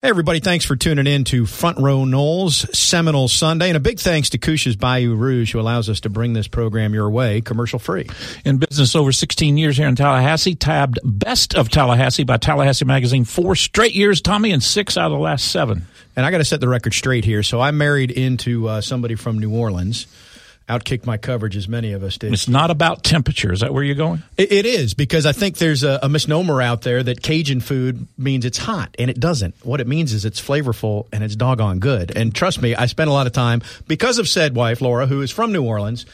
Hey, everybody. Thanks for tuning in to Front Row Noles Seminole Sunday. And a big thanks to Coosh's Bayou Rouge, who allows us to bring this program your way commercial free. In business over 16 years here in Tallahassee, tabbed Best of Tallahassee by Tallahassee Magazine four straight years, Tommy, and six out of the last seven. And I got to set the record straight here. So I married into uh, somebody from New Orleans outkicked my coverage as many of us did. It's not about temperature. Is that where you're going? it, it is because I think there's a, a, misnomer out there that Cajun food means it's hot, and it doesn't. What it means is it's flavorful and it's doggone good. And trust me, I spent a lot of time because of said wife Laura, who is from New Orleans.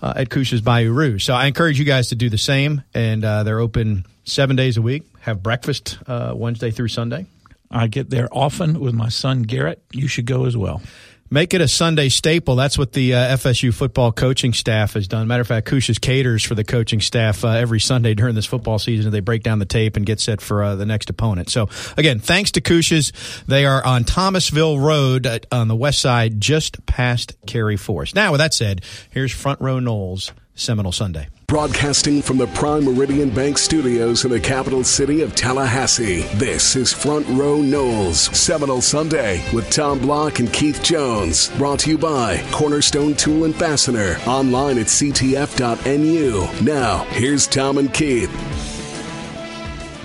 Uh, at Coosh's Bayou Rouge. So I encourage you guys to do the same, and uh, they're open seven days a week. Have breakfast uh, Wednesday through Sunday. I get there often with my son Garrett. You should go as well. Make it a Sunday staple. That's what the uh, FSU football coaching staff has done. Matter of fact, Coosh's caters for the coaching staff uh, every Sunday during this football season. They break down the tape and get set for uh, the next opponent. So, again, thanks to Coosh's. They are on Thomasville Road uh, on the west side, just past Kerry Forest. Now, with that said, here's Front Row Noles Seminole Sunday. Broadcasting from the Prime Meridian Bank studios in the capital city of Tallahassee, this is Front Row Noles, Seminole Sunday with Tom Block and Keith Jones. Brought to you by Cornerstone Tool and Fastener, online at ctf.nu. Now, here's Tom and Keith.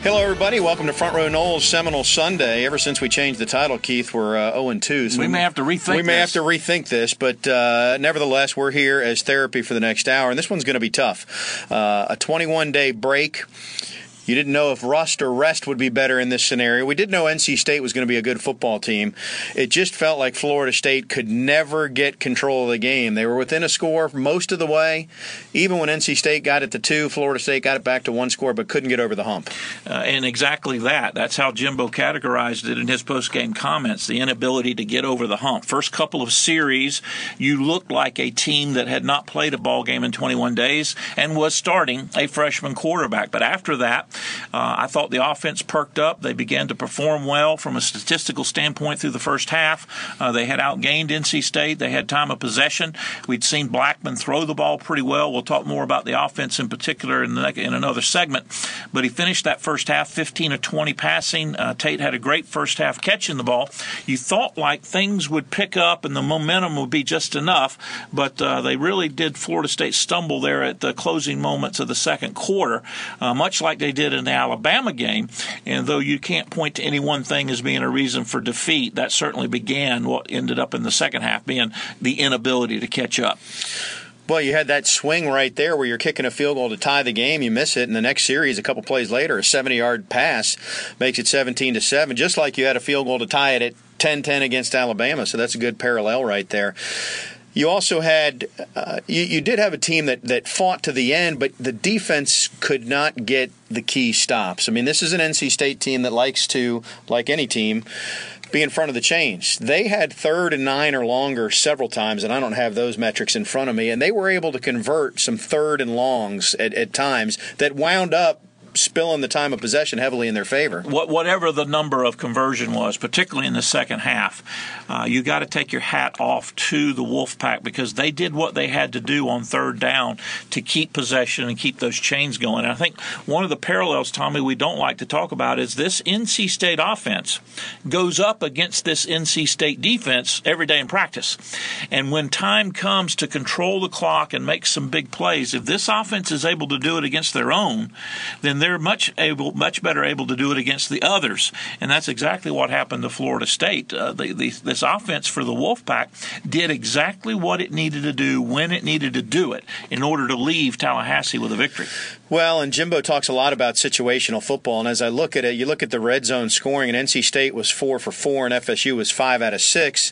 Hello, everybody. Welcome to Front Row Noles Seminole Sunday. Ever since we changed the title, Keith, we're uh, 0 and 2. So we, we, may have to rethink. We may this. have to rethink this, but uh, nevertheless, we're here as therapy for the next hour, and this one's going to be tough. Uh, a 21 day break. You didn't know if rust or rest would be better in this scenario. We did know NC State was going to be a good football team. It just felt like Florida State could never get control of the game. They were within a score most of the way. Even when NC State got it to two, Florida State got it back to one score, but couldn't get over the hump. Uh, and exactly that. That's how Jimbo categorized it in his post-game comments: the inability to get over the hump. First couple of series, you looked like a team that had not played a ball game in 21 days and was starting a freshman quarterback. But after that, uh, I thought the offense perked up. They began to perform well from a statistical standpoint through the first half. Uh, they had outgained NC State. They had time of possession. We'd seen Blackman throw the ball pretty well. We'll talk more about the offense in particular in, the, in another segment. But he finished that first half 15 of 20 passing. Uh, Tate had a great first half catching the ball. You thought like things would pick up and the momentum would be just enough, but uh, they really did Florida State stumble there at the closing moments of the second quarter, uh, much like they did did in the Alabama game. And though you can't point to any one thing as being a reason for defeat, that certainly began what ended up in the second half being the inability to catch up. Well, you had that swing right there where you're kicking a field goal to tie the game. You miss it, and the next series, a couple plays later, a 70-yard pass makes it 17 to seven. Just like you had a field goal to tie it at 10-10 against Alabama. So that's a good parallel right there. You also had uh, you, you did have a team that that fought to the end, but the defense could not get the key stops. I mean, this is an NC State team that likes to, like any team, be in front of the chains. They had third and nine or longer several times, and I don't have those metrics in front of me, and they were able to convert some third and longs at, at times that wound up spilling the time of possession heavily in their favor. What, whatever the number of conversion was, particularly in the second half, uh, you got to take your hat off to the Wolfpack because they did what they had to do on third down to keep possession and keep those chains going. And I think one of the parallels, Tommy, we don't like to talk about is this NC State offense goes up against this NC State defense every day in practice. And when time comes to control the clock and make some big plays, if this offense is able to do it against their own, then they're much able, much better able to do it against the others. And that's exactly what happened to Florida State. Uh, the, the, this offense for the Wolfpack did exactly what it needed to do when it needed to do it in order to leave Tallahassee with a victory. Well, and Jimbo talks a lot about situational football. And as I look at it, you look at the red zone scoring, and NC State was four for four, and FSU was five out of six.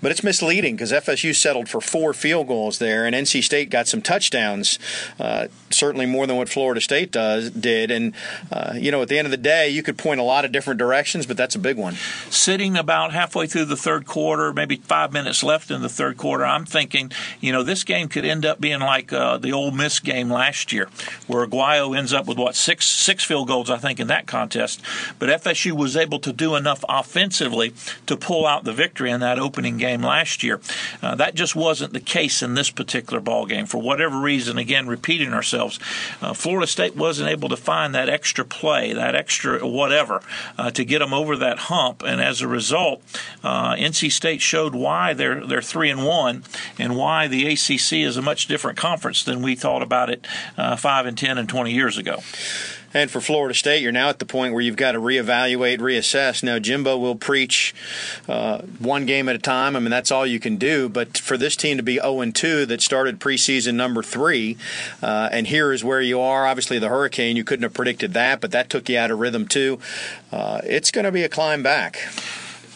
But it's misleading because FSU settled for four field goals there, and NC State got some touchdowns, uh, certainly more than what Florida State does did. And uh, you know, at the end of the day, you could point a lot of different directions, but that's a big one. Sitting about halfway through the third quarter, maybe five minutes left in the third quarter, I'm thinking, you know, this game could end up being like uh, the Ole Miss game last year, where Aguayo ends up with what six six field goals, I think, in that contest. But FSU was able to do enough offensively to pull out the victory in that opening game last year. Uh, that just wasn't the case in this particular ball game for whatever reason. Again, repeating ourselves, uh, Florida State wasn't able to find find that extra play, that extra whatever, uh, to get them over that hump. And as a result, uh, NC State showed why they're they're three and one, and why the ACC is a much different conference than we thought about it uh, five and ten and twenty years ago. And for Florida State, you're now at the point where you've got to reevaluate, reassess. Now, Jimbo will preach uh, one game at a time. I mean, that's all you can do. But for this team to be 0 2 that started preseason number three, uh, and here is where you are. Obviously, the hurricane, you couldn't have predicted that, but that took you out of rhythm too. Uh, it's going to be a climb back.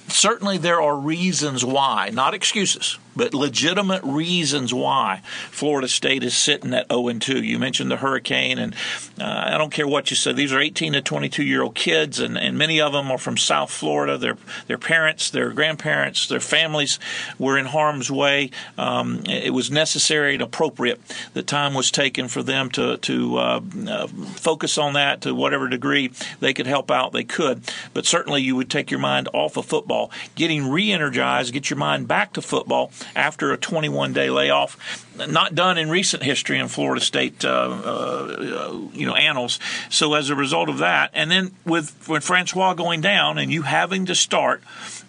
Certainly, there are reasons why, not excuses but legitimate reasons why Florida State is sitting at 0 and 2. You mentioned the hurricane, and uh, I don't care what you said. These are 18 to 22 year old kids, and, and many of them are from South Florida. Their their parents, their grandparents, their families were in harm's way. Um, it was necessary and appropriate that time was taken for them to to uh, uh, focus on that to whatever degree they could help out. They could, but certainly you would take your mind off of football, getting re-energized, get your mind back to football after a 21 day layoff not done in recent history in Florida State, uh, uh, you know, annals. So as a result of that, and then with when Francois going down and you having to start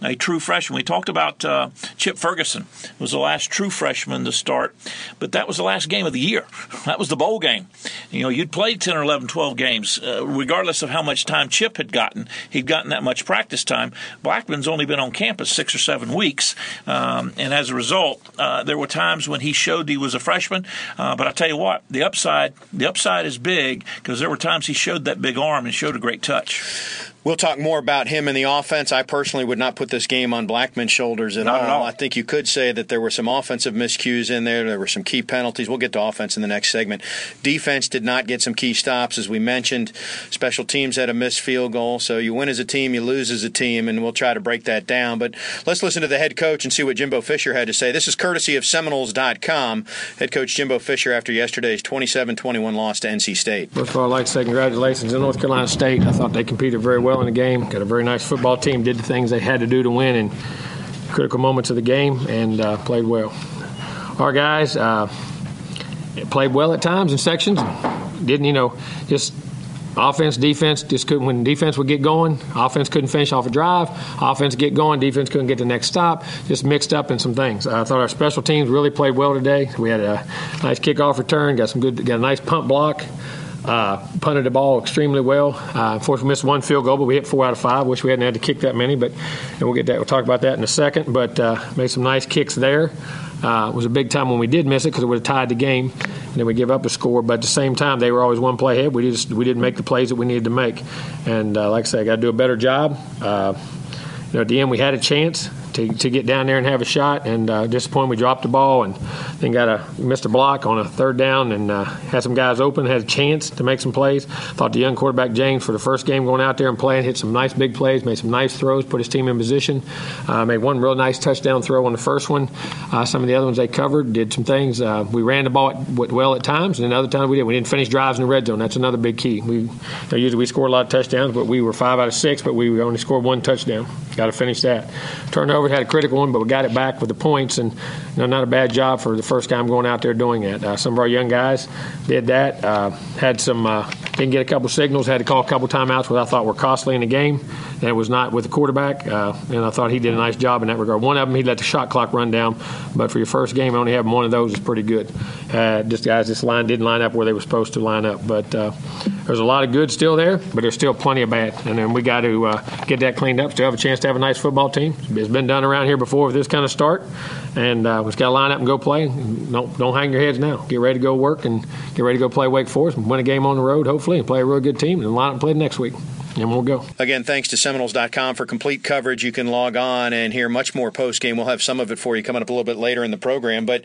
a true freshman, we talked about uh, Chip Ferguson was the last true freshman to start, but that was the last game of the year. That was the bowl game. You know, you'd played 10 or 11, 12 games, uh, regardless of how much time Chip had gotten. He'd gotten that much practice time. Blackman's only been on campus six or seven weeks, um, and as a result, uh, there were times when he showed he was a freshman. Uh, but I tell you what, the upside the upside is big because there were times he showed that big arm and showed a great touch. We'll talk more about him in the offense. I personally would not put this game on Blackman's shoulders at, all. at all. I think you could say that there were some offensive miscues in there. There were some key penalties. We'll get to offense in the next segment. Defense did not get some key stops, as we mentioned. Special teams had a missed field goal. So you win as a team, you lose as a team, and we'll try to break that down. But let's listen to the head coach and see what Jimbo Fisher had to say. This is courtesy of Seminoles.com. Head coach Jimbo Fisher after yesterday's 27 21 loss to NC State. First of all, I'd like to say congratulations to North Carolina State. I thought they competed very well in the game. Got a very nice football team, did the things they had to do to win in critical moments of the game, and uh, played well. Our guys uh, played well at times in sections. Didn't, you know, just offense, defense, just couldn't, when defense would get going, offense couldn't finish off a drive, offense get going, defense couldn't get the next stop, just mixed up in some things. I thought our special teams really played well today. We had a nice kickoff return, got some good, got a nice punt block. Uh, punted the ball extremely well. Uh, unfortunately, we missed one field goal, but we hit four out of five. Wish we hadn't had to kick that many, but and we'll get that. We'll talk about that in a second. But uh, made some nice kicks there. Uh, it was a big time when we did miss it because it would have tied the game, and then we give up a score. But at the same time, they were always one play ahead. We just we didn't make the plays that we needed to make, and uh, like I said, I got to do a better job. Uh, you know, at the end, we had a chance to, to get down there and have a shot. And uh, disappointed we dropped the ball and then got a missed a block on a third down and uh, had some guys open, had a chance to make some plays. Thought the young quarterback James for the first game going out there and playing hit some nice big plays, made some nice throws, put his team in position. Uh, made one real nice touchdown throw on the first one. Uh, some of the other ones they covered, did some things. Uh, we ran the ball well at times, and then other times we did. We didn't finish drives in the red zone. That's another big key. We you know, usually we score a lot of touchdowns, but we were five out of six, but we only scored one touchdown. Got to finish that. Turnover had a critical one, but we got it back with the points, and you know, not a bad job for the first time going out there doing it. Uh, some of our young guys did that. Uh, had some uh, didn't get a couple signals. Had to call a couple timeouts, which I thought were costly in the game. That was not with the quarterback, uh, and I thought he did a nice job in that regard. One of them, he let the shot clock run down, but for your first game, only having one of those is pretty good. Uh, just guys, this line didn't line up where they were supposed to line up, but there's a lot of good still there, but there's still plenty of bad, and then we got to get that cleaned up. Still have a chance to have a nice football team. It's been done around here before with this kind of start, and uh, we just got to line up and go play. Don't don't hang your heads now. Get ready to go work and get ready to go play Wake Forest and win a game on the road, hopefully, and play a real good team and line up and play next week and we'll go. Again, thanks to Seminoles.com for complete coverage. You can log on and hear much more post game. We'll have some of it for you coming up a little bit later in the program. But,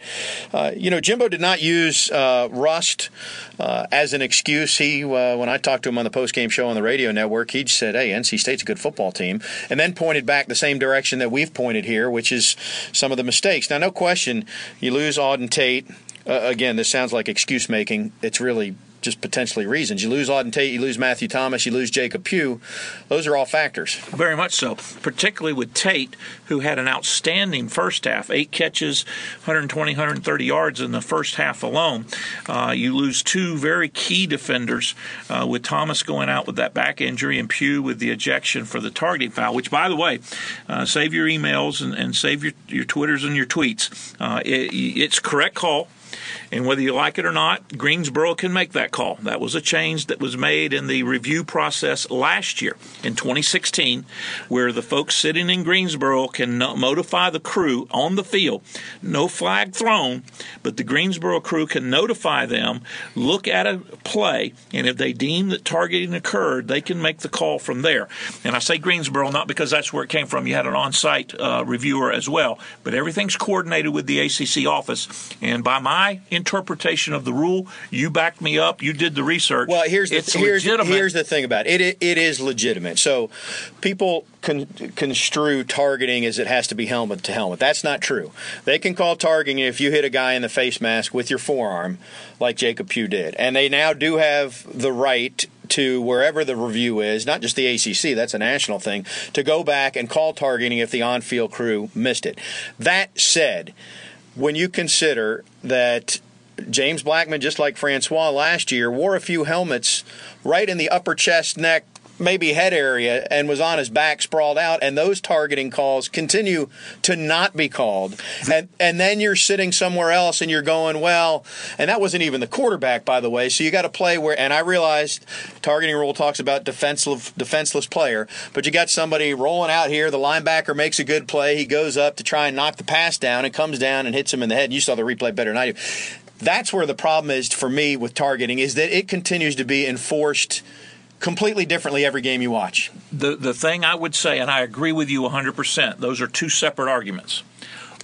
uh, you know, Jimbo did not use uh, rust uh, as an excuse. He, uh, when I talked to him on the post game show on the radio network, he said, hey, NC State's a good football team, and then pointed back the same direction that we've pointed here, which is some of the mistakes. Now, no question, you lose Auden Tate. Uh, again, this sounds like excuse making. It's really just potentially reasons. You lose Auden Tate, you lose Matthew Thomas, you lose Jacob Pugh. Those are all factors. Very much so, particularly with Tate, who had an outstanding first half, eight catches, 120, 130 yards in the first half alone. Uh, you lose two very key defenders, uh, with Thomas going out with that back injury and Pugh with the ejection for the targeting foul. Which, by the way, uh, save your emails and, and, save your your Twitters and your tweets. Uh, it, it's correct call. And whether you like it or not, Greensboro can make that call. That was a change that was made in the review process last year in 2016, where the folks sitting in Greensboro can notify the crew on the field. No flag thrown, but the Greensboro crew can notify them, look at a play, and if they deem that targeting occurred, they can make the call from there. And I say Greensboro not because that's where it came from. You had an on site uh, reviewer as well, but everything's coordinated with the ACC office. And by my interpretation of the rule. You backed me up. You did the research. Well, here's the, here's, here's the thing about it. it. It is legitimate. So people con- construe targeting as it has to be helmet to helmet. That's not true. They can call targeting if you hit a guy in the face mask with your forearm, like Jacob Pugh did, and they now do have the right to wherever the review is, not just the ACC, that's a national thing, to go back and call targeting if the on field crew missed it. That said, when you consider that James Blackman, just like Francois last year, wore a few helmets right in the upper chest, neck, maybe head area and was on his back sprawled out and those targeting calls continue to not be called. And and then you're sitting somewhere else and you're going well and that wasn't even the quarterback by the way. So you got to play where and I realized targeting rule talks about defenseless defenseless player but you got somebody rolling out here the linebacker makes a good play he goes up to try and knock the pass down and comes down and hits him in the head. You saw the replay better than I do. That's where the problem is for me with targeting is that it continues to be enforced completely differently every game you watch. The the thing I would say and I agree with you 100%. Those are two separate arguments.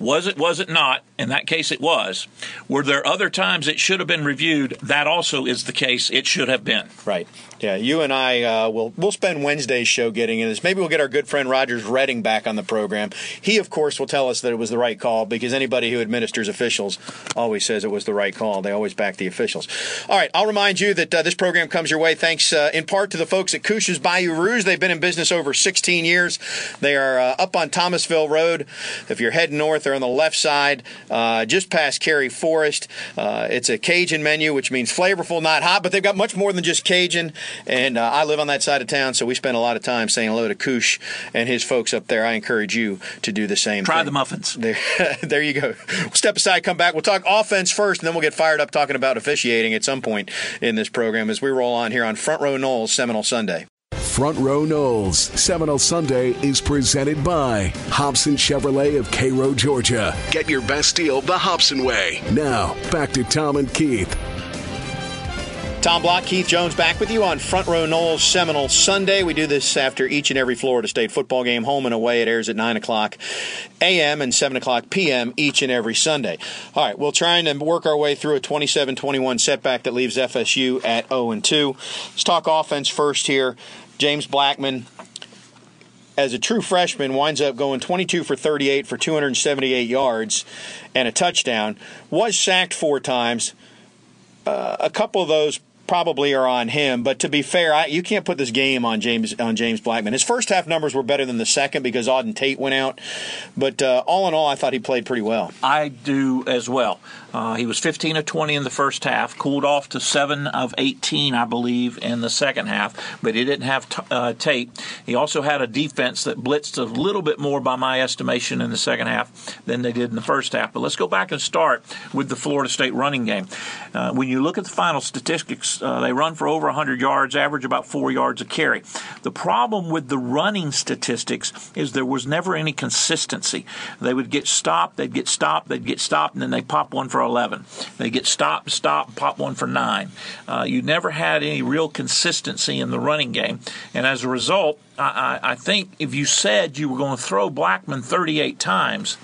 Was it, was it not? In that case, it was. Were there other times it should have been reviewed? That also is the case. It should have been. Right. Yeah, you and I uh, will we'll spend Wednesday's show getting in this. Maybe we'll get our good friend Rogers Redding back on the program. He, of course, will tell us that it was the right call because anybody who administers officials always says it was the right call. They always back the officials. All right, I'll remind you that uh, this program comes your way thanks uh, in part to the folks at Coosh's Bayou Rouge. They've been in business over 16 years. They are uh, up on Thomasville Road. If you're heading north, they're on the left side, uh, just past Kerry Forest. Uh, it's a Cajun menu, which means flavorful, not hot, but they've got much more than just Cajun. And uh, I live on that side of town, so we spend a lot of time saying hello to Coosh and his folks up there. I encourage you to do the same. Try thing. the muffins. There, there you go. We'll step aside, come back. We'll talk offense first, and then we'll get fired up talking about officiating at some point in this program as we roll on here on Front Row Noles Seminole Sunday. Front Row Noles. Seminole Sunday is presented by Hobson Chevrolet of Cairo, Georgia. Get your best deal the Hobson way. Now, back to Tom and Keith. Tom Block, Keith Jones back with you on Front Row Noles Seminole Sunday. We do this after each and every Florida State football game, home and away. It airs at 9 o'clock a.m. and 7 o'clock p.m. each and every Sunday. All right, we're trying to work our way through a 27 21 setback that leaves FSU at 0 2. Let's talk offense first here. James Blackman, as a true freshman, winds up going 22 for 38 for 278 yards and a touchdown. Was sacked four times. Uh, a couple of those probably are on him. But to be fair, I, you can't put this game on James on James Blackman. His first half numbers were better than the second because Auden Tate went out. But uh, all in all, I thought he played pretty well. I do as well. Uh, he was 15 of 20 in the first half, cooled off to 7 of 18, I believe, in the second half, but he didn't have t- uh, Tate. He also had a defense that blitzed a little bit more, by my estimation, in the second half than they did in the first half. But let's go back and start with the Florida State running game. Uh, when you look at the final statistics, uh, they run for over 100 yards, average about four yards a carry. The problem with the running statistics is there was never any consistency. They would get stopped, they'd get stopped, they'd get stopped, and then they pop one for 11. They get stopped, stop, pop one for nine. Uh, you never had any real consistency in the running game, and as a result, I, I, I think if you said you were going to throw Blackman 38 times,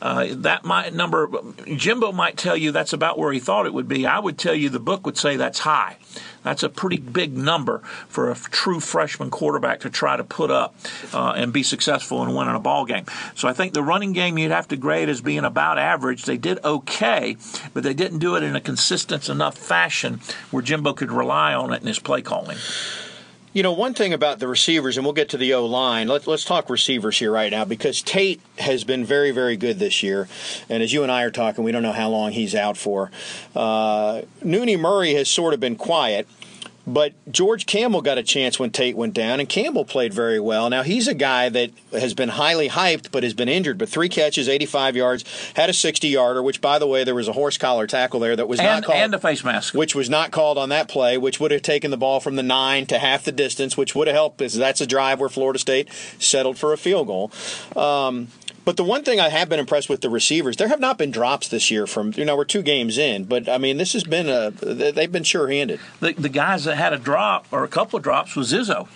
uh, that might number. Jimbo might tell you that's about where he thought it would be. I would tell you the book would say that's high. That's a pretty big number for a true freshman quarterback to try to put up uh, and be successful in winning a ball game. So I think the running game you'd have to grade as being about average. They did okay, but they didn't do it in a consistent enough fashion where Jimbo could rely on it in his play calling. You know, one thing about the receivers, and we'll get to the O line. Let's let's talk receivers here right now because Tate has been very very good this year, and as you and I are talking, we don't know how long he's out for. Uh, Nooney Murray has sort of been quiet. But George Campbell got a chance when Tate went down, and Campbell played very well. Now, he's a guy that has been highly hyped, but has been injured. But three catches, 85 yards, had a 60 yarder, which, by the way, there was a horse collar tackle there that was and, not called. And a face mask. Which was not called on that play, which would have taken the ball from the nine to half the distance, which would have helped, that's a drive where Florida State settled for a field goal. Um, but the one thing I have been impressed with the receivers, there have not been drops this year from you know we're two games in, but I mean this has been a they've been sure-handed. The, the guys that had a drop or a couple of drops was Izzo,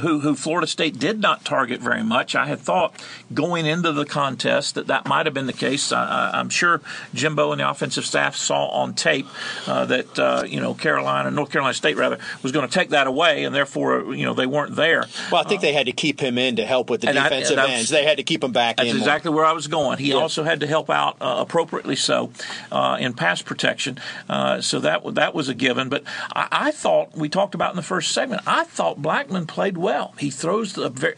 who who Florida State did not target very much. I had thought going into the contest that that might have been the case. I, am sure Jimbo and the offensive staff saw on tape uh, that uh, you know Carolina, North Carolina State rather, was going to take that away, and therefore you know they weren't there. Well, I think uh, they had to keep him in to help with the defensive I, ends. They had to keep him back that's in. Exactly exactly where I was going. He yeah. also had to help out uh, appropriately so uh, in pass protection. Uh, so that that was a given. But I, I, thought we talked about in the first segment. I thought Blackman played well. He throws the very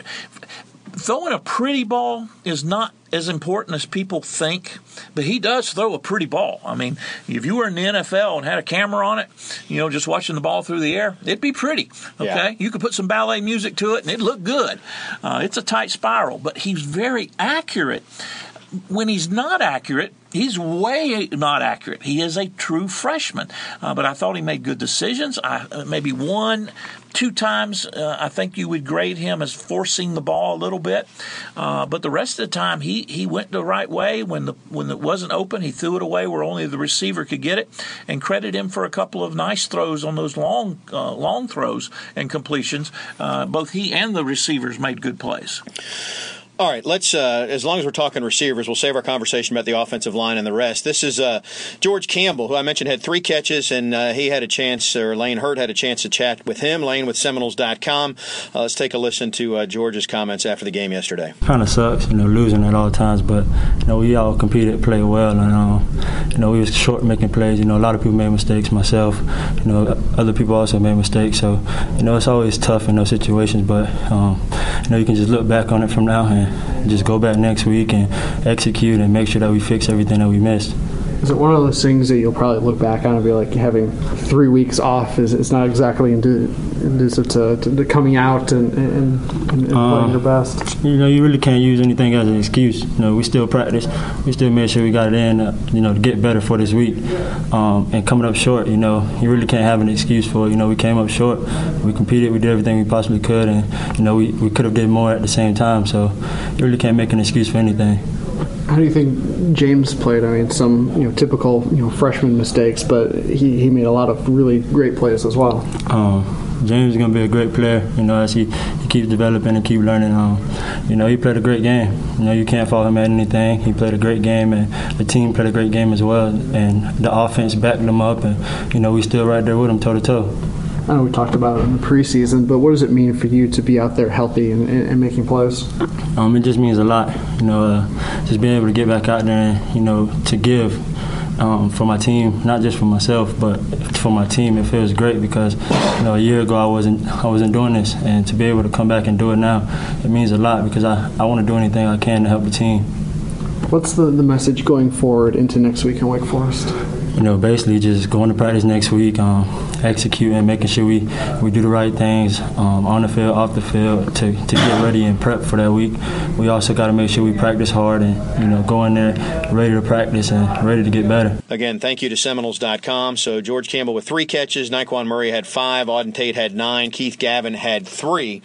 throwing a pretty ball is not as important as people think, but he does throw a pretty ball. I mean, if you were in the NFL and had a camera on it, you know, just watching the ball through the air, it'd be pretty. Okay, yeah. you could put some ballet music to it and it'd look good. Uh, it's a tight spiral, but he's very accurate. When he's not accurate, he's way not accurate. He is a true freshman, uh, but I thought he made good decisions. I, uh, maybe one two times, uh, I think you would grade him as forcing the ball a little bit. Uh, but the rest of the time, he, he went the right way. When the when it wasn't open, he threw it away where only the receiver could get it. And credit him for a couple of nice throws on those long uh, long throws and completions. Uh, both he and the receivers made good plays. All right, let's. Uh, as long as we're talking receivers, we'll save our conversation about the offensive line and the rest. This is uh, George Campbell, who I mentioned had three catches, and uh, he had a chance, or Lane Hurt had a chance to chat with him. Lane with Seminoles.com. Uh, let's take a listen to uh, George's comments after the game yesterday. Kind of sucks, you know, losing at all times, but you know we all competed, played well, and um, you know we was short making plays. You know, a lot of people made mistakes. Myself, you know, other people also made mistakes. So you know, it's always tough in those situations, but um, you know you can just look back on it from now and just go back next week and execute and make sure that we fix everything that we missed. Is it one of those things that you'll probably look back on and be like having three weeks off is it's not exactly conducive to, to, to, coming out and, and, and playing uh, your best? You know, you really can't use anything as an excuse. You know, we still practice. We still made sure we got it in, uh, you know, to get better for this week. Um, and coming up short, you know, you really can't have an excuse for it. You know, we came up short. We competed. We did everything we possibly could. And, you know, we, we could have did more at the same time. So you really can't make an excuse for anything. How do you think James played? I mean, some you know typical you know freshman mistakes, but he, he made a lot of really great plays as well. Um, James is gonna be a great player. You know, as he, he keeps developing and keep learning. Um, you know, he played a great game. You know, you can't fault him at anything. He played a great game, and the team played a great game as well. And the offense backed him up, and you know, we still right there with him toe to toe. I know we talked about it in the preseason, but what does it mean for you to be out there healthy and, and, and making plays? Um, it just means a lot. You know, uh, just being able to get back out there and you know to give um, for my team, not just for myself, but for my team. It feels great because you know a year ago I wasn't I wasn't doing this, and to be able to come back and do it now, it means a lot because I, I want to do anything I can to help the team. What's the, the message going forward into next week in Wake Forest? You know, basically just going to practice next week. Um, executing, making sure we, we do the right things um, on the field, off the field to, to get ready and prep for that week. We also got to make sure we practice hard and you know go in there ready to practice and ready to get better. Again, thank you to Seminoles.com. So George Campbell with three catches, Nyqwan Murray had five, Auden Tate had nine, Keith Gavin had three.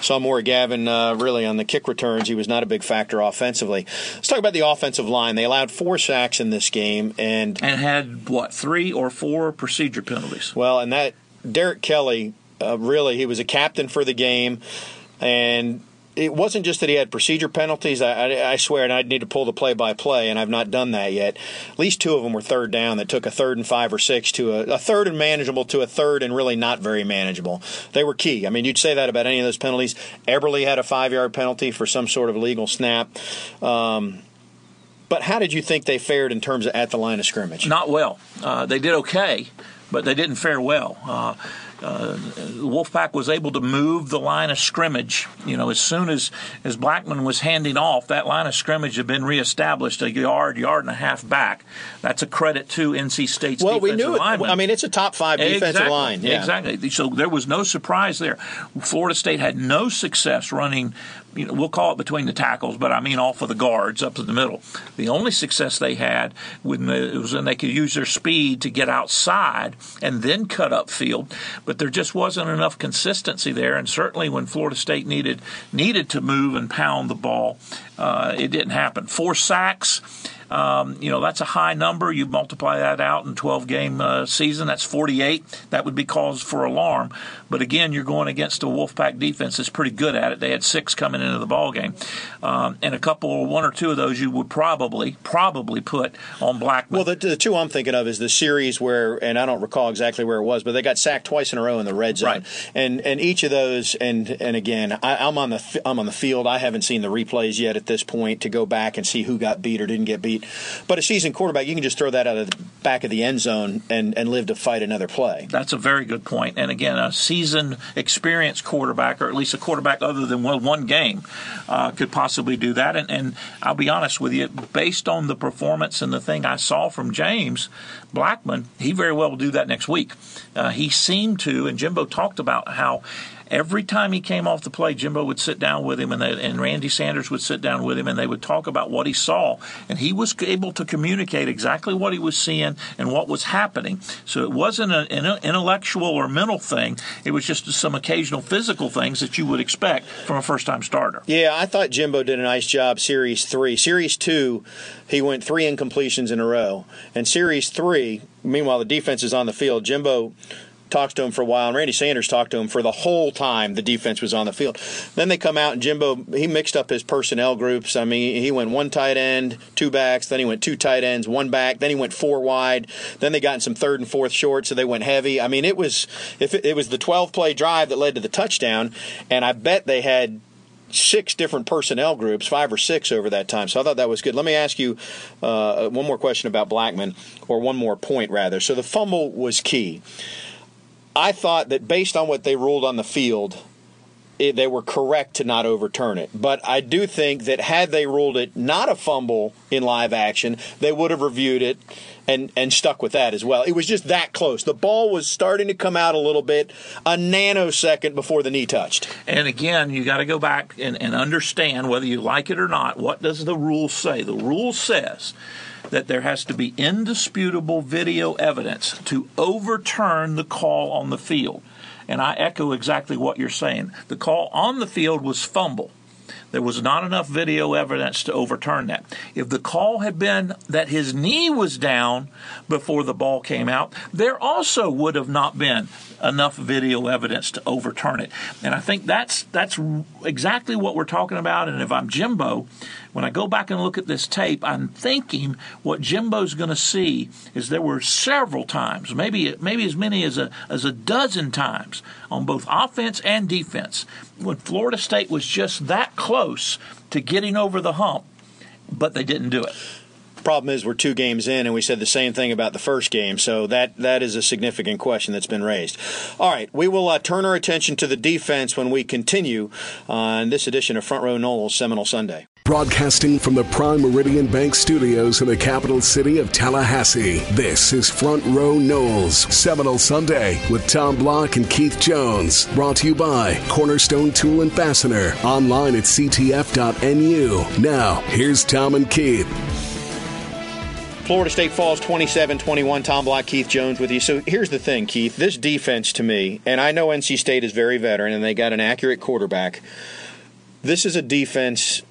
Saw more Gavin uh, really on the kick returns. He was not a big factor offensively. Let's talk about the offensive line. They allowed four sacks in this game and and had what three or four procedure penalties. Well, well, and that Derek Kelly uh, really he was a captain for the game, and it wasn't just that he had procedure penalties. I, I, I swear, and I'd need to pull the play by play, and I've not done that yet. At least two of them were third down that took a third and five or six to a, a third and manageable to a third and really not very manageable. They were key. I mean, you'd say that about any of those penalties. Eberle had a five yard penalty for some sort of illegal snap. Um, but how did you think they fared in terms of at the line of scrimmage? Not well. Uh, they did okay, but they didn't fare well. Uh, uh, Wolfpack was able to move the line of scrimmage. You know, as soon as as Blackman was handing off, that line of scrimmage had been reestablished a yard, yard and a half back. That's a credit to NC State's well, we knew it. I mean, it's a top five defensive exactly. line. Yeah. Exactly. So there was no surprise there. Florida State had no success running you know, we'll call it between the tackles, but I mean off of the guards up to the middle. The only success they had when it was when they could use their speed to get outside and then cut up field, but there just wasn't enough consistency there. And certainly when Florida State needed needed to move and pound the ball, uh, it didn't happen. Four sacks. Um, you know, that's a high number. You multiply that out in 12 game uh, season, that's 48. That would be cause for alarm. But again, you're going against a Wolfpack defense that's pretty good at it. They had six coming into the ball game, um, and a couple, one or two of those, you would probably, probably put on Blackman. Well, the, the two I'm thinking of is the series where, and I don't recall exactly where it was, but they got sacked twice in a row in the red zone, Right. and and each of those, and and again, I, I'm on the I'm on the field. I haven't seen the replays yet at this point to go back and see who got beat or didn't get beat. But a seasoned quarterback, you can just throw that out of the back of the end zone and and live to fight another play. That's a very good point. And again, a seasoned, experienced quarterback, or at least a quarterback other than one, one game, uh, could possibly do that. And, and I'll be honest with you, based on the performance and the thing I saw from James Blackman, he very well will do that next week. Uh, he seemed to, and Jimbo talked about how. Every time he came off the play, Jimbo would sit down with him, and, they, and Randy Sanders would sit down with him, and they would talk about what he saw. And he was able to communicate exactly what he was seeing and what was happening. So it wasn't an intellectual or mental thing; it was just some occasional physical things that you would expect from a first-time starter. Yeah, I thought Jimbo did a nice job. Series three, series two, he went three incompletions in a row, and series three. Meanwhile, the defense is on the field. Jimbo talks to him for a while, and Randy Sanders talked to him for the whole time the defense was on the field. Then they come out, and Jimbo he mixed up his personnel groups. I mean, he went one tight end, two backs, then he went two tight ends, one back, then he went four wide. Then they got in some third and fourth short, so they went heavy. I mean, it was if it, it was the 12 play drive that led to the touchdown, and I bet they had six different personnel groups, five or six over that time. So I thought that was good. Let me ask you uh, one more question about Blackman, or one more point rather. So the fumble was key. I thought that based on what they ruled on the field, it, they were correct to not overturn it. But I do think that had they ruled it not a fumble in live action, they would have reviewed it and, and stuck with that as well. It was just that close. The ball was starting to come out a little bit, a nanosecond before the knee touched. And again, you got to go back and, and understand whether you like it or not. What does the rule say? The rule says that there has to be indisputable video evidence to overturn the call on the field. And I echo exactly what you're saying. The call on the field was fumble. There was not enough video evidence to overturn that. If the call had been that his knee was down before the ball came out, there also would have not been enough video evidence to overturn it. And I think that's that's exactly what we're talking about. And if I'm Jimbo, when I go back and look at this tape, I'm thinking what Jimbo's going to see is there were several times, maybe maybe as many as a as a dozen times on both offense and defense, when Florida State was just that close to getting over the hump, but they didn't do it. Problem is, we're two games in, and we said the same thing about the first game. So that that is a significant question that's been raised. All right, we will uh, turn our attention to the defense when we continue on this edition of Front Row Noles Seminole Sunday. Broadcasting from the Prime Meridian Bank Studios in the capital city of Tallahassee, this is Front Row Noles, Seminole Sunday with Tom Block and Keith Jones. Brought to you by Cornerstone Tool and Fastener, online at ctf.nu. Now, here's Tom and Keith. Florida State falls 27 21. Tom Block, Keith Jones with you. So here's the thing, Keith. This defense to me, and I know NC State is very veteran and they got an accurate quarterback. This is a defense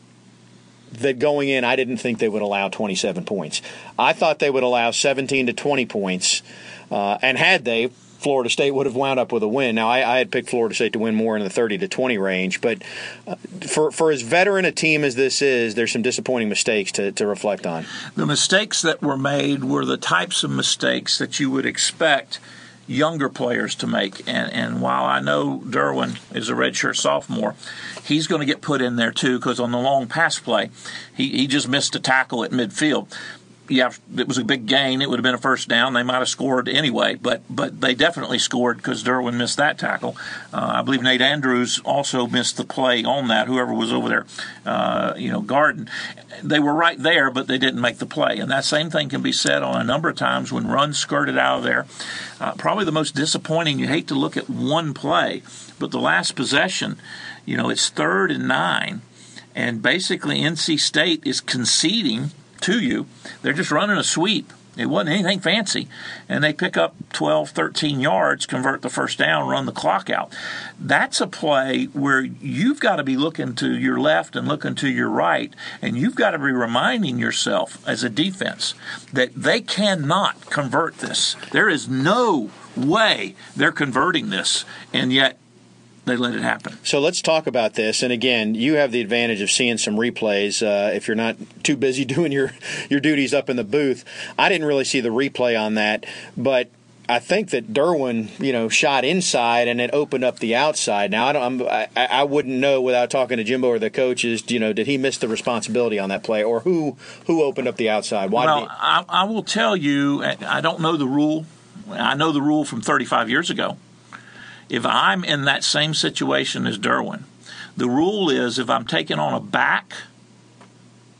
that going in, I didn't think they would allow 27 points. I thought they would allow 17 to 20 points. Uh, and had they, Florida State would have wound up with a win. Now, I, I had picked Florida State to win more in the 30 to 20 range, but uh, for for as veteran a team as this is, there's some disappointing mistakes to, to reflect on. The mistakes that were made were the types of mistakes that you would expect younger players to make. And, and while I know Derwin is a redshirt sophomore, he's going to get put in there too because on the long pass play, he, he just missed a tackle at midfield yeah, it was a big gain. It would have been a first down. They might have scored anyway, but but they definitely scored because Derwin missed that tackle. Uh, I believe Nate Andrews also missed the play on that. Whoever was over there, uh, you know, Garden, they were right there, but they didn't make the play. And that same thing can be said on a number of times when runs skirted out of there. Uh, probably the most disappointing. You hate to look at one play, but the last possession, you know, it's third and nine, and basically NC State is conceding to you. They're just running a sweep. It wasn't anything fancy. And they pick up 12, 13 yards, convert the first down, run the clock out. That's a play where you've got to be looking to your left and looking to your right, and you've got to be reminding yourself as a defense that they cannot convert this. There is no way they're converting this. And yet they let it happen. So let's talk about this. And again, you have the advantage of seeing some replays uh, if you're not too busy doing your your duties up in the booth. I didn't really see the replay on that, but I think that Derwin, you know, shot inside and it opened up the outside. Now I don't, I, I wouldn't know without talking to Jimbo or the coaches. You know, did he miss the responsibility on that play, or who who opened up the outside? Why well, I, I will tell you, I don't know the rule. I know the rule from 35 years ago if I'm in that same situation as Derwin, the rule is if I'm taking on a back,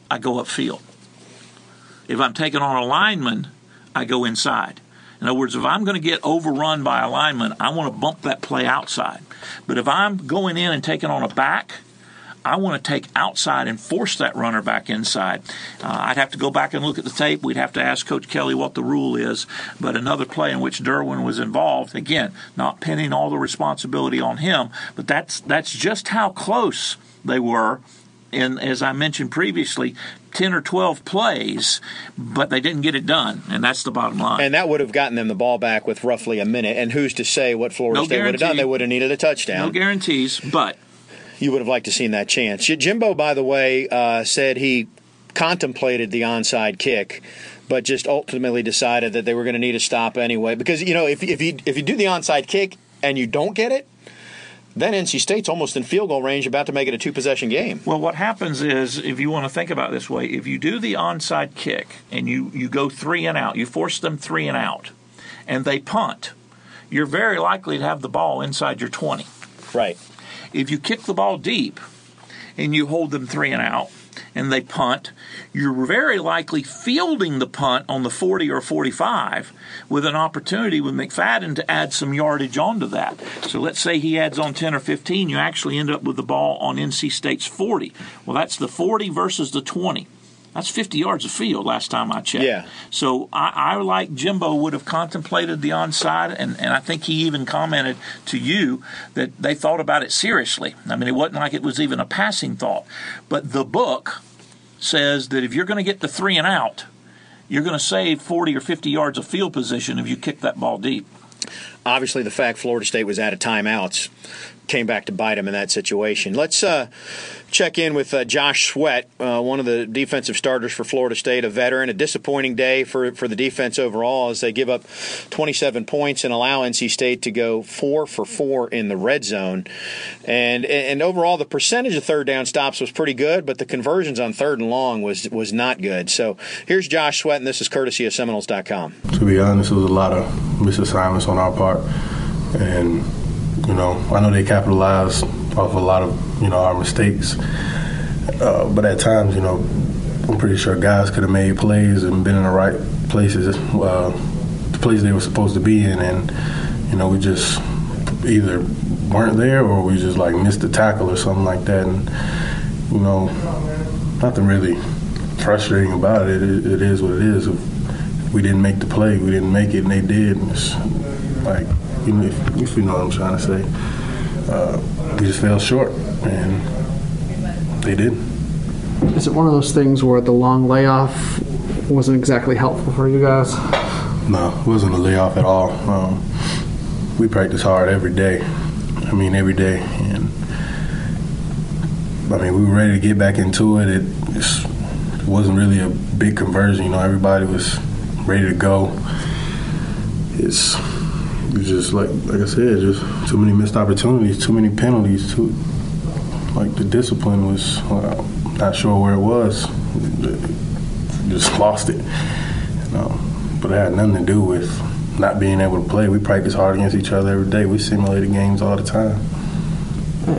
I go upfield. If I'm taking on a lineman, I go inside. In other words, if I'm going to get overrun by a lineman, I want to bump that play outside. But if I'm going in and taking on a back, I want to take outside and force that runner back inside. Uh, I'd have to go back and look at the tape. We'd have to ask Coach Kelly what the rule is. But another play in which Derwin was involved, again, not pinning all the responsibility on him, but that's that's just how close they were. And as I mentioned previously, 10 or 12 plays, but they didn't get it done, and that's the bottom line. And that would have gotten them the ball back with roughly a minute. And who's to say what Florida no State would have done? They would have needed a touchdown. No guarantees, but you would have liked to seen that chance. Jimbo, by the way, uh, said he contemplated the onside kick, but just ultimately decided that they were going to need a stop anyway. Because you know, if if you if you do the onside kick and you don't get it, then NC State's almost in field goal range, about to make it a two possession game. Well, what happens is, if you want to think about this way, if you do the onside kick and you, you go three and out, you force them three and out, and they punt, you're very likely to have the ball inside your 20. Right. If you kick the ball deep and you hold them three and out and they punt, you're very likely fielding the punt on the 40 or 45 with an opportunity with McFadden to add some yardage onto that. So let's say he adds on 10 or 15, you actually end up with the ball on NC State's 40. Well, that's the 40 versus the 20. That's 50 yards of field last time I checked. Yeah. So I, I like Jimbo would have contemplated the onside, and, and I think he even commented to you that they thought about it seriously. I mean, it wasn't like it was even a passing thought. But the book says that if you're going to get the three and out, you're going to save 40 or 50 yards of field position if you kick that ball deep. Obviously, the fact Florida State was out of timeouts came back to bite him in that situation. Let's uh, check in with uh, Josh Sweat, uh, one of the defensive starters for Florida State, a veteran. A disappointing day for, for the defense overall as they give up 27 points and allow NC State to go four for four in the red zone. And and overall, the percentage of third down stops was pretty good, but the conversions on third and long was was not good. So here's Josh Sweat, and this is courtesy of Seminoles.com. To be honest, it was a lot of misassignments on our part, and you know, I know they capitalized off a lot of you know our mistakes, uh, but at times, you know, I'm pretty sure guys could have made plays and been in the right places, uh, the places they were supposed to be in, and you know, we just either weren't there or we just like missed the tackle or something like that, and you know, nothing really frustrating about it. It, it is what it is. If we didn't make the play, we didn't make it, and they did. It's like if, if you know what I'm trying to say. Uh, we just fell short, and they did. Is it one of those things where the long layoff wasn't exactly helpful for you guys? No, it wasn't a layoff at all. Um, we practice hard every day. I mean, every day, and I mean, we were ready to get back into it. It just wasn't really a big conversion. You know, everybody was ready to go. It's just like like I said, just too many missed opportunities, too many penalties, too like the discipline was well, not sure where it was. Just lost it. You know, but it had nothing to do with not being able to play. We practice hard against each other every day. We simulated games all the time.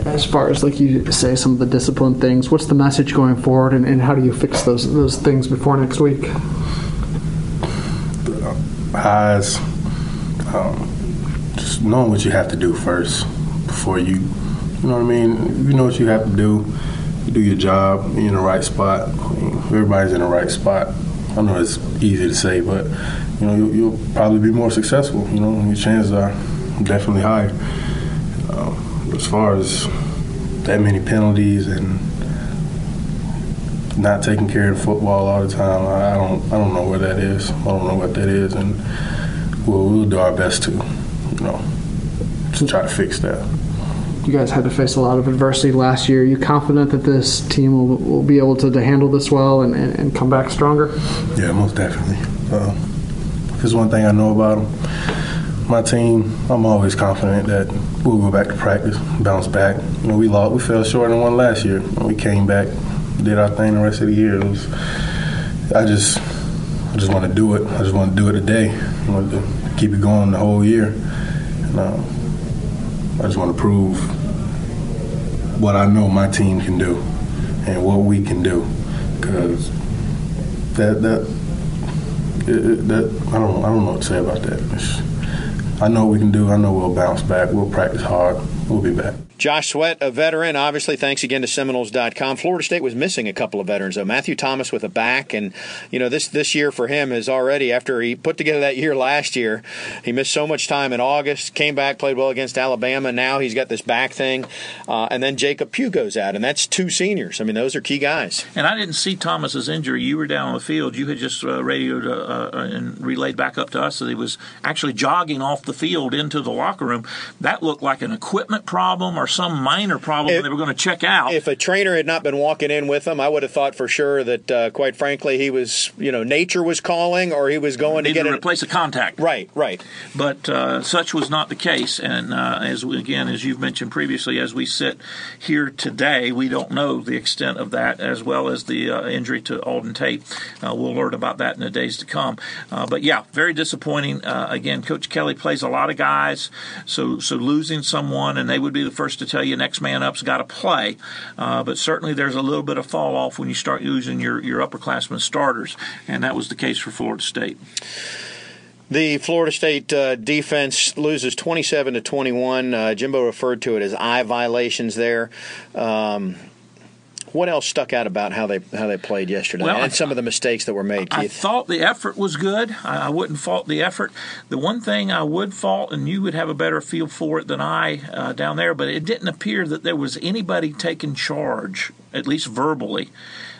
As far as like you say, some of the discipline things. What's the message going forward, and, and how do you fix those those things before next week? highs, um, knowing what you have to do first before you, you know what I mean? You know what you have to do. You do your job. You're in the right spot. I everybody's in the right spot. I know it's easy to say, but you know you'll, you'll probably be more successful. You know, your chances are definitely higher. Um, as far as that many penalties and not taking care of football all the time. I don't I don't know where that is. I don't know what that is, and we'll we'll do our best to, to try to fix that. You guys had to face a lot of adversity last year. Are you confident that this team will, will be able to, to handle this well and, and, and come back stronger? Yeah, most definitely. Uh, there's one thing I know about them, my team, I'm always confident that we'll go back to practice, bounce back. You know, we lost, we fell short in one last year. We came back, did our thing the rest of the year. It was, I just, I just want to do it. I just want to do it today. I want to keep it going the whole year. And, um, I just want to prove what I know my team can do and what we can do because that that it, that I don't I don't know what to say about that. It's, I know what we can do. I know we'll bounce back. We'll practice hard. We'll be back. Josh Sweat, a veteran, obviously. Thanks again to Seminoles.com. Florida State was missing a couple of veterans, though. Matthew Thomas with a back, and you know this this year for him is already after he put together that year last year. He missed so much time in August, came back, played well against Alabama. Now he's got this back thing, uh, and then Jacob Pugh goes out, and that's two seniors. I mean, those are key guys. And I didn't see Thomas's injury. You were down on the field. You had just uh, radioed uh, uh, and relayed back up to us that he was actually jogging off the field into the locker room. That looked like an equipment problem or some minor problem If- they were going to check out. If a trainer had not been walking in with him, I would have thought for sure that, uh, quite frankly, he was, you know, nature was calling, or he was going to get to an replace a contact. Right, right. But uh, such was not the case, and uh, as we, again, as you've mentioned previously, as we sit here today, we don't know the extent of that, as well as the uh, injury to Alden Tate. Uh, we'll learn about that in the days to come. Uh, but yeah, very disappointing. Uh, again, Coach Kelly plays a lot of guys, so so losing someone, and they would be the first to tell you next man up's got to play. Uh, but certainly, there's a little bit of fall off when you start using your your upperclassmen starters, and that was the case for Florida State. The Florida State uh, defense loses 27 to 21. Uh, Jimbo referred to it as eye violations there. Um, what else stuck out about how they how they played yesterday Well, and some of the mistakes that were made? I Keith? thought the effort was good. I, I wouldn't fault the effort. The one thing I would fault, and you would have a better feel for it than I uh, down there, but it didn't appear that there was anybody taking charge, at least verbally.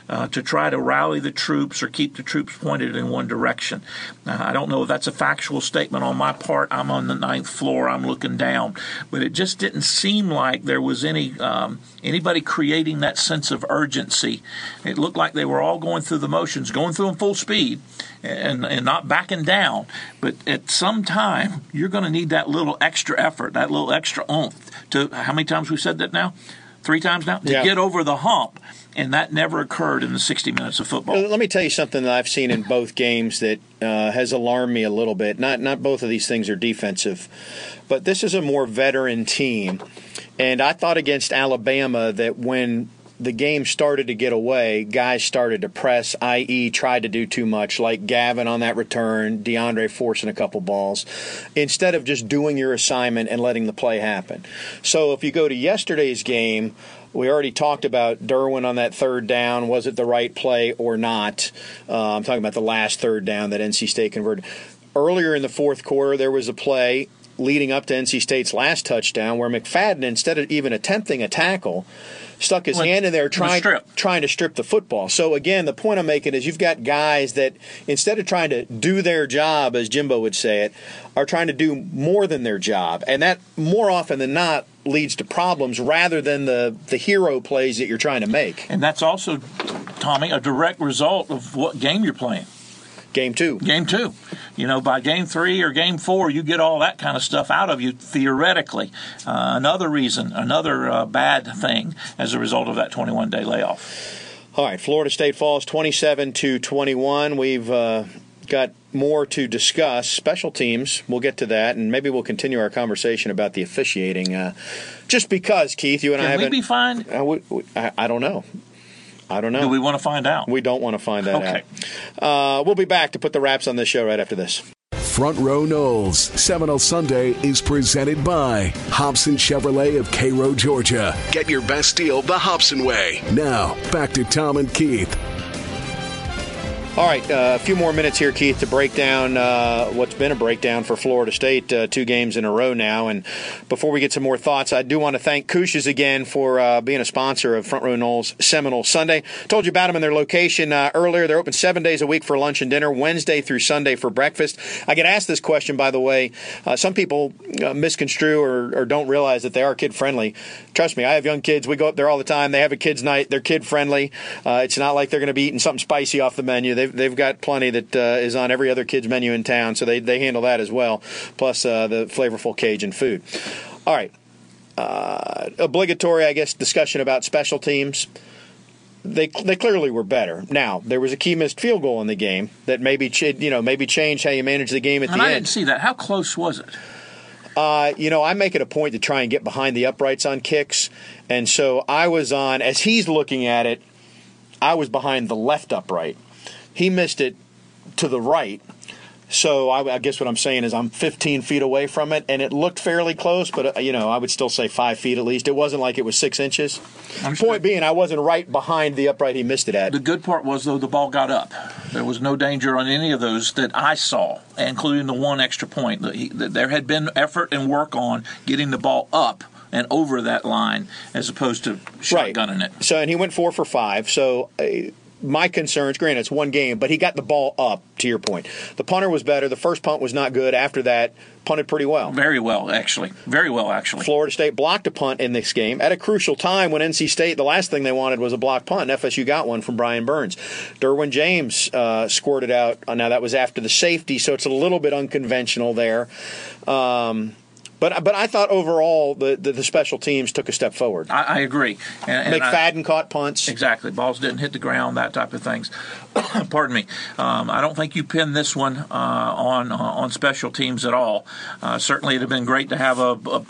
Uh, to try to rally the troops or keep the troops pointed in one direction. Uh, I don't know if that's a factual statement on my part. I'm on the ninth floor. I'm looking down, but it just didn't seem like there was any um, anybody creating that sense of urgency. It looked like they were all going through the motions, going through them full speed, and and not backing down. But at some time, you're going to need that little extra effort, that little extra oomph. To how many times we said that now? Three times now to Yeah. get over the hump, and that never occurred in the 60 minutes of football. Let me tell you something that I've seen in both games that uh, has alarmed me a little bit. Not not both of these things are defensive, but this is a more veteran team, and I thought against Alabama that when the game started to get away, guys started to press, i.e., tried to do too much, like Gavin on that return, DeAndre forcing a couple balls, instead of just doing your assignment and letting the play happen. So if you go to yesterday's game, we already talked about Derwin on that third down. Was it the right play or not? Uh, I'm talking about the last third down that NC State converted. Earlier in the fourth quarter, there was a play leading up to NC State's last touchdown, where McFadden, instead of even attempting a tackle, stuck his Went- hand in there trying trying to strip the football. So again, the point I'm making is you've got guys that instead of trying to do their job, as Jimbo would say it, are trying to do more than their job, and that more often than not leads to problems rather than the the hero plays that you're trying to make. And that's also, Tommy, a direct result of what game you're playing. Game two. Game two. You know, by game three or game four, you get all that kind of stuff out of you theoretically. Uh, another reason, another uh, bad thing as a result of that 21 day layoff. All right, Florida State falls 27 to 21. We've uh, got more to discuss. Special teams, we'll get to that, and maybe we'll continue our conversation about the officiating. Uh, just because, Keith, you and I Can we haven't. be fine? Uh, we, we, I, I don't know. I don't know. Do we want to find out? We don't want to find that Okay. out. Uh, we'll be back to put the wraps on this show right after this. Front Row Noles, Seminole Sunday is presented by Hobson Chevrolet of Cairo, Georgia. Get your best deal the Hobson way. Now, back to Tom and Keith. All right, uh, a few more minutes here, Keith, to break down uh, what's been a breakdown for Florida State, uh, two games in a row now. And before we get some more thoughts, I do want to thank Coosh's again for uh, being a sponsor of Front Row Noles Seminole Sunday. Told you about them and their location uh, earlier. They're open seven days a week for lunch and dinner, Wednesday through Sunday for breakfast. I get asked this question, by the way. Uh, some people misconstrue or, or don't realize that they are kid friendly. Trust me, I have young kids. We go up there all the time. They have a kids' night. They're kid friendly. It's not like they're going to be eating something spicy off the menu. They've, they've got plenty that uh, is on every other kid's menu in town, so they, they handle that as well, plus uh, the flavorful Cajun food. All right. Uh, obligatory, I guess, discussion about special teams. They, they clearly were better. Now there was a key missed field goal in the game that maybe ch- you know maybe changed how you manage the game at And the I end. I didn't see that. How close was it? Uh, you know, I make it a point to try and get behind the uprights on kicks. And so I was on, as he's looking at it, I was behind the left upright. He missed it to the right. So I, I guess what I'm saying is I'm 15 feet away from it, and it looked fairly close, but uh, you know I would still say five feet at least. It wasn't like it was six inches. Understood. Point being, I wasn't right behind the upright he missed it at. The good part was, though, the ball got up. There was no danger on any of those that I saw, including the one extra point. That he, that there had been effort and work on getting the ball up and over that line as opposed to shotgunning it. So and he went four for five. So uh, my concerns, granted, it's one game, but he got the ball up. To your point, the punter was better. The first punt was not good. After that, punted pretty well. Very well, actually. Very well, actually. Florida State blocked a punt in this game at a crucial time when NC State, the last thing they wanted was a blocked punt. And FSU got one from Brian Burns. Derwin James uh, squirted out. Now, that was after the safety, so it's a little bit unconventional there. Um, but, but I thought overall the, the, the special teams took a step forward. I, I agree. And, and I- McFadden caught punts. Exactly. Balls didn't hit the ground, that type of things. Pardon me. Um, I don't think you pinned this one uh, on uh, on special teams at all. Uh, certainly, it'd have been great to have a, a,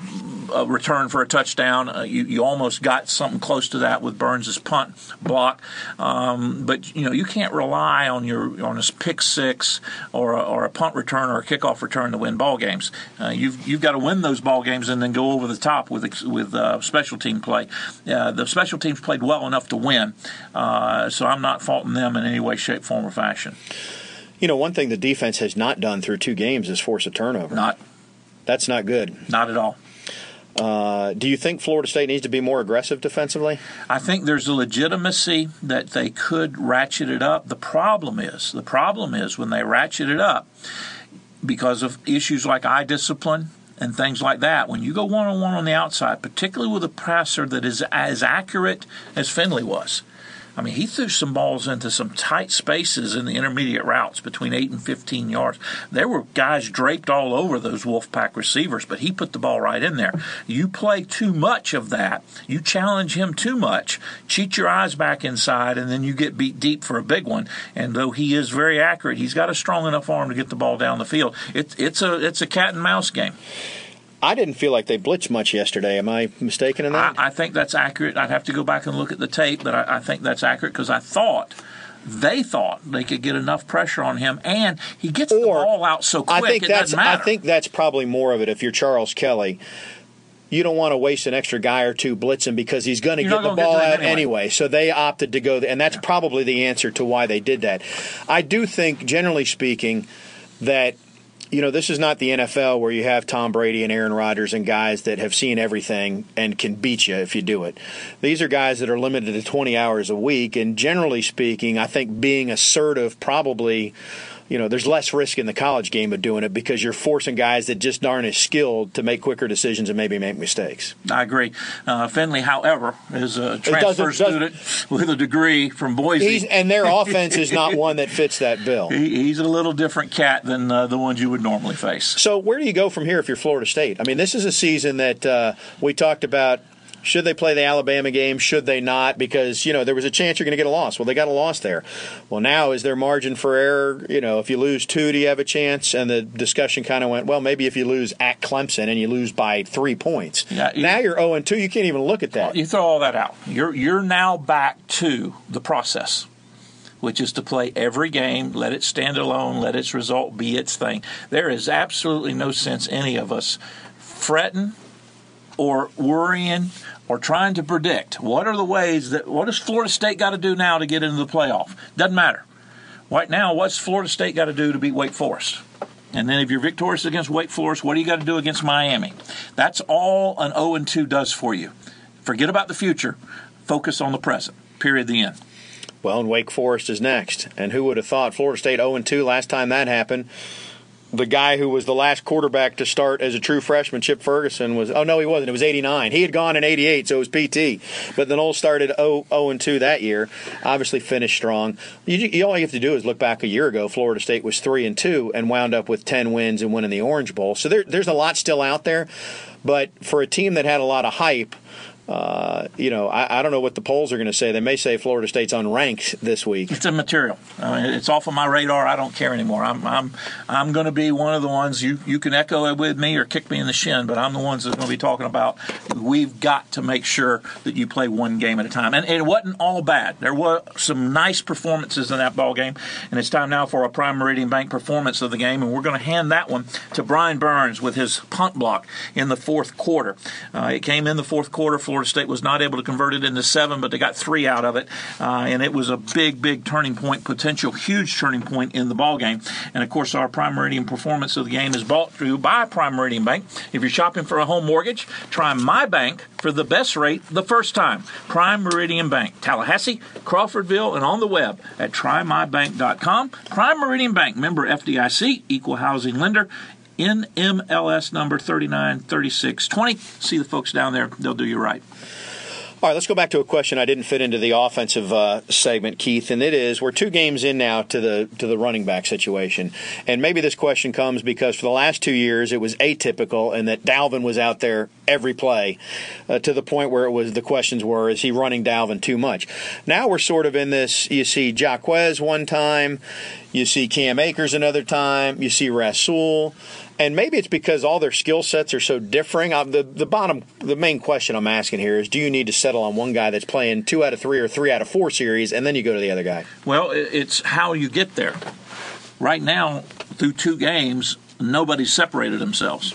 a return for a touchdown. Uh, you, you almost got something close to that with Burns' punt block, um, but you know you can't rely on your on a pick six or a, or a punt return or a kickoff return to win ball games. Uh, you've you've got to win those ball games and then go over the top with with uh, special team play. The special teams played well enough to win, so I'm not faulting them in any way, shape, form, or fashion. You know, one thing the defense has not done through two games is force a turnover. Not That's not good. not at all. Uh, do you think Florida State needs to be more aggressive defensively? I think there's a legitimacy that they could ratchet it up. The problem is, the problem is when they ratchet it up because of issues like eye discipline and things like that. When you go one on one on the outside, particularly with a passer that is as accurate as Finley was. I mean, he threw some balls into some tight spaces in the intermediate routes between 8 and 15 yards. There were guys draped all over those Wolfpack receivers, but he put the ball right in there. You play too much of that, you challenge him too much, cheat your eyes back inside, and then you get beat deep for a big one. And though he is very accurate, he's got a strong enough arm to get the ball down the field. It's it's a it's a cat and mouse game. I didn't feel like they blitzed much yesterday. Am I mistaken in that? I, I think that's accurate. I'd have to go back and look at the tape, but I, I think that's accurate because I thought they thought they could get enough pressure on him, and he gets the ball out so quick I think it that's. I think that's probably more of it. If you're Charles Kelly, you don't want to waste an extra guy or two blitzing because he's going to You're get the gonna get ball out anyway. anyway. So they opted to go, and that's probably the answer to why they did that. I do think, generally speaking, that you know, this is not the NFL where you have Tom Brady and Aaron Rodgers and guys that have seen everything and can beat you if you do it. These are guys that are limited to 20 hours a week, and generally speaking, I think being assertive probably you know, there's less risk in the college game of doing it because you're forcing guys that just aren't as skilled to make quicker decisions and maybe make mistakes. I agree. Uh, Finley, however, is a transfer doesn't, student doesn't, with a degree from Boise. and their offense is not one that fits that bill. He, he's a little different cat than uh, the ones you would normally face. So, where do you go from here if you're Florida State? I mean, this is a season that uh, we talked about should they play the Alabama game? Should they not? Because you know there was a chance you're going to get a loss. Well, they got a loss there. Well, now is there margin for error? You know, if you lose two, do you have a chance? And the discussion kind of went, well, maybe if you lose at Clemson and you lose by three points. Yeah, you, now you're 0 and 2. You can't even look at that. You throw all that out. You're you're now back to the process which is to play every game, let it stand alone, let its result be its thing. There is absolutely no sense any of us fretting or worrying or trying to predict what are the ways that what does Florida State got to do now to get into the playoff? Doesn't matter. Right now, what's Florida State got to do to beat Wake Forest? And then if you're victorious against Wake Forest, what do you got to do against Miami? That's all an 0 2 does for you. Forget about the future. Focus on the present. Period. The end. Well, and Wake Forest is next. And who would have thought Florida State 0 2 last time that happened? The guy who was the last quarterback to start as a true freshman, Chip Ferguson, was oh no, he wasn't. It was '89. He had gone in '88, so it was PT. But the Noles started 0 and 2 that year. Obviously finished strong. You, you, all you have to do is look back a year ago. Florida State was three and two and wound up with 10 wins and winning the Orange Bowl. So there, there's a lot still out there. But for a team that had a lot of hype, uh, you know, I, I, don't know what the polls are going to say. They may say Florida State's unranked this week. It's immaterial. I mean, it's off of my radar. I don't care anymore. I'm I'm I'm going to be one of the ones you you can echo it with me or kick me in the shin, but I'm the ones that's going to be talking about. We've got to make sure that you play one game at a time, and, it wasn't all bad. There were some nice performances in that ball game, and it's time now for a Prime Meridian Bank performance of the game, and we're going to hand that one to Brian Burns with his punt block in the fourth quarter. Uh, it came in the fourth quarter. Florida Florida State was not able to convert it into seven, but they got three out of it, uh, and it was a big, big turning point, potential huge turning point in the ball game. And of course, our Prime Meridian performance of the game is brought through by Prime Meridian Bank. If you're shopping for a home mortgage, try my bank for the best rate the first time. Prime Meridian Bank, Tallahassee, Crawfordville, and on the web at trymybank.com. Prime Meridian Bank, member FDIC, equal housing lender. NMLS number 393620. See the folks down there, they'll do you right. All right, let's go back to a question I didn't fit into the offensive uh, segment, Keith, and it is we're two games in now to the to the running back situation, and maybe this question comes because for the last two years it was atypical, and that Dalvin was out there every play, uh, to the point where it was the questions were is he running Dalvin too much? Now we're sort of in this. You see Jaquez one time, you see Cam Akers another time, you see Rasul and maybe it's because all their skill sets are so differing. Uh, the the bottom, the main question I'm asking here is: Do you need to settle on one guy that's playing two out of three or three out of four series, and then you go to the other guy? Well, it's how you get there. Right now, through two games, nobody separated themselves.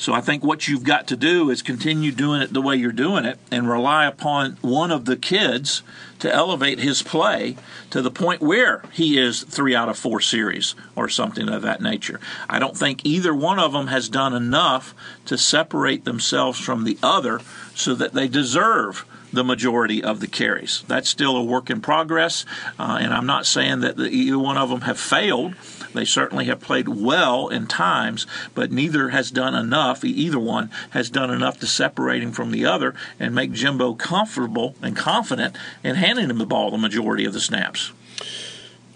So I think what you've got to do is continue doing it the way you're doing it and rely upon one of the kids to elevate his play to the point where he is three out of four series or something of that nature. I don't think either one of them has done enough to separate themselves from the other so that they deserve the majority of the carries. That's still a work in progress, uh, and I'm not saying that the, either one of them have failed. They certainly have played well in times, but neither has done enough, either one has done enough to separate him from the other and make Jimbo comfortable and confident in handing him the ball the majority of the snaps.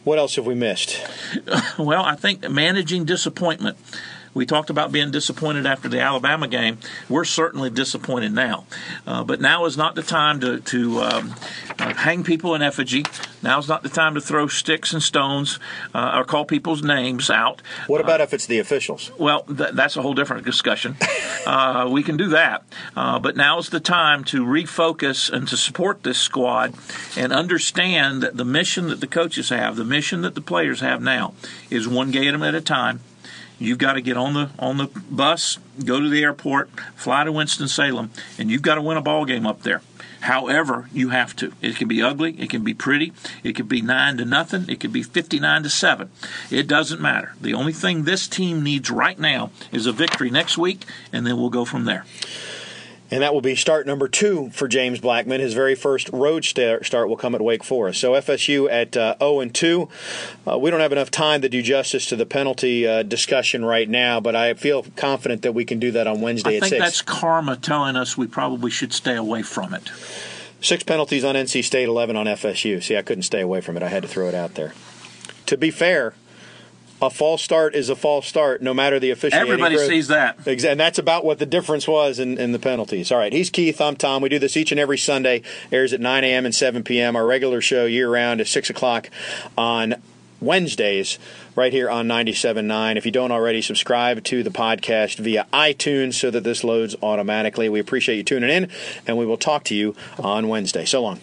What else have we missed? well, I think managing disappointment. We talked about being disappointed after the Alabama game. We're certainly disappointed now. Uh, but now is not the time to, to um, uh, hang people in effigy. Now is not the time to throw sticks and stones uh, or call people's names out. What about if it's the officials? Well, th- that's a whole different discussion. Uh, we can do that. Uh, but now is the time to refocus and to support this squad and understand that the mission that the coaches have, the mission that the players have now, is one game at a time You've got to get on the on the bus, go to the airport, fly to Winston Salem, and you've got to win a ball game up there. However, you have to. It can be ugly. It can be pretty. It could be nine to nothing. It could be fifty-nine to seven. It doesn't matter. The only thing this team needs right now is a victory next week, and then we'll go from there. And that will be start number two for James Blackman. His very first road start will come at Wake Forest. So FSU at uh, 0 and 2. Uh, we don't have enough time to do justice to the penalty uh, discussion right now, but I feel confident that we can do that on Wednesday I at think that's karma telling us we probably should stay away from it. Six penalties on NC State, 11 on FSU. See, I couldn't stay away from it. I had to throw it out there. To be fair, a false start is a false start, no matter the officiating. Everybody group. sees that. And that's about what the difference was in, in the penalties. All right, he's Keith. I'm Tom. We do this each and every Sunday. Airs at 9 a.m. and 7 p.m. Our regular show year round is 6 o'clock on Wednesdays, right here on 97.9. If you don't already, subscribe to the podcast via iTunes so that this loads automatically. We appreciate you tuning in, and we will talk to you on Wednesday. So long.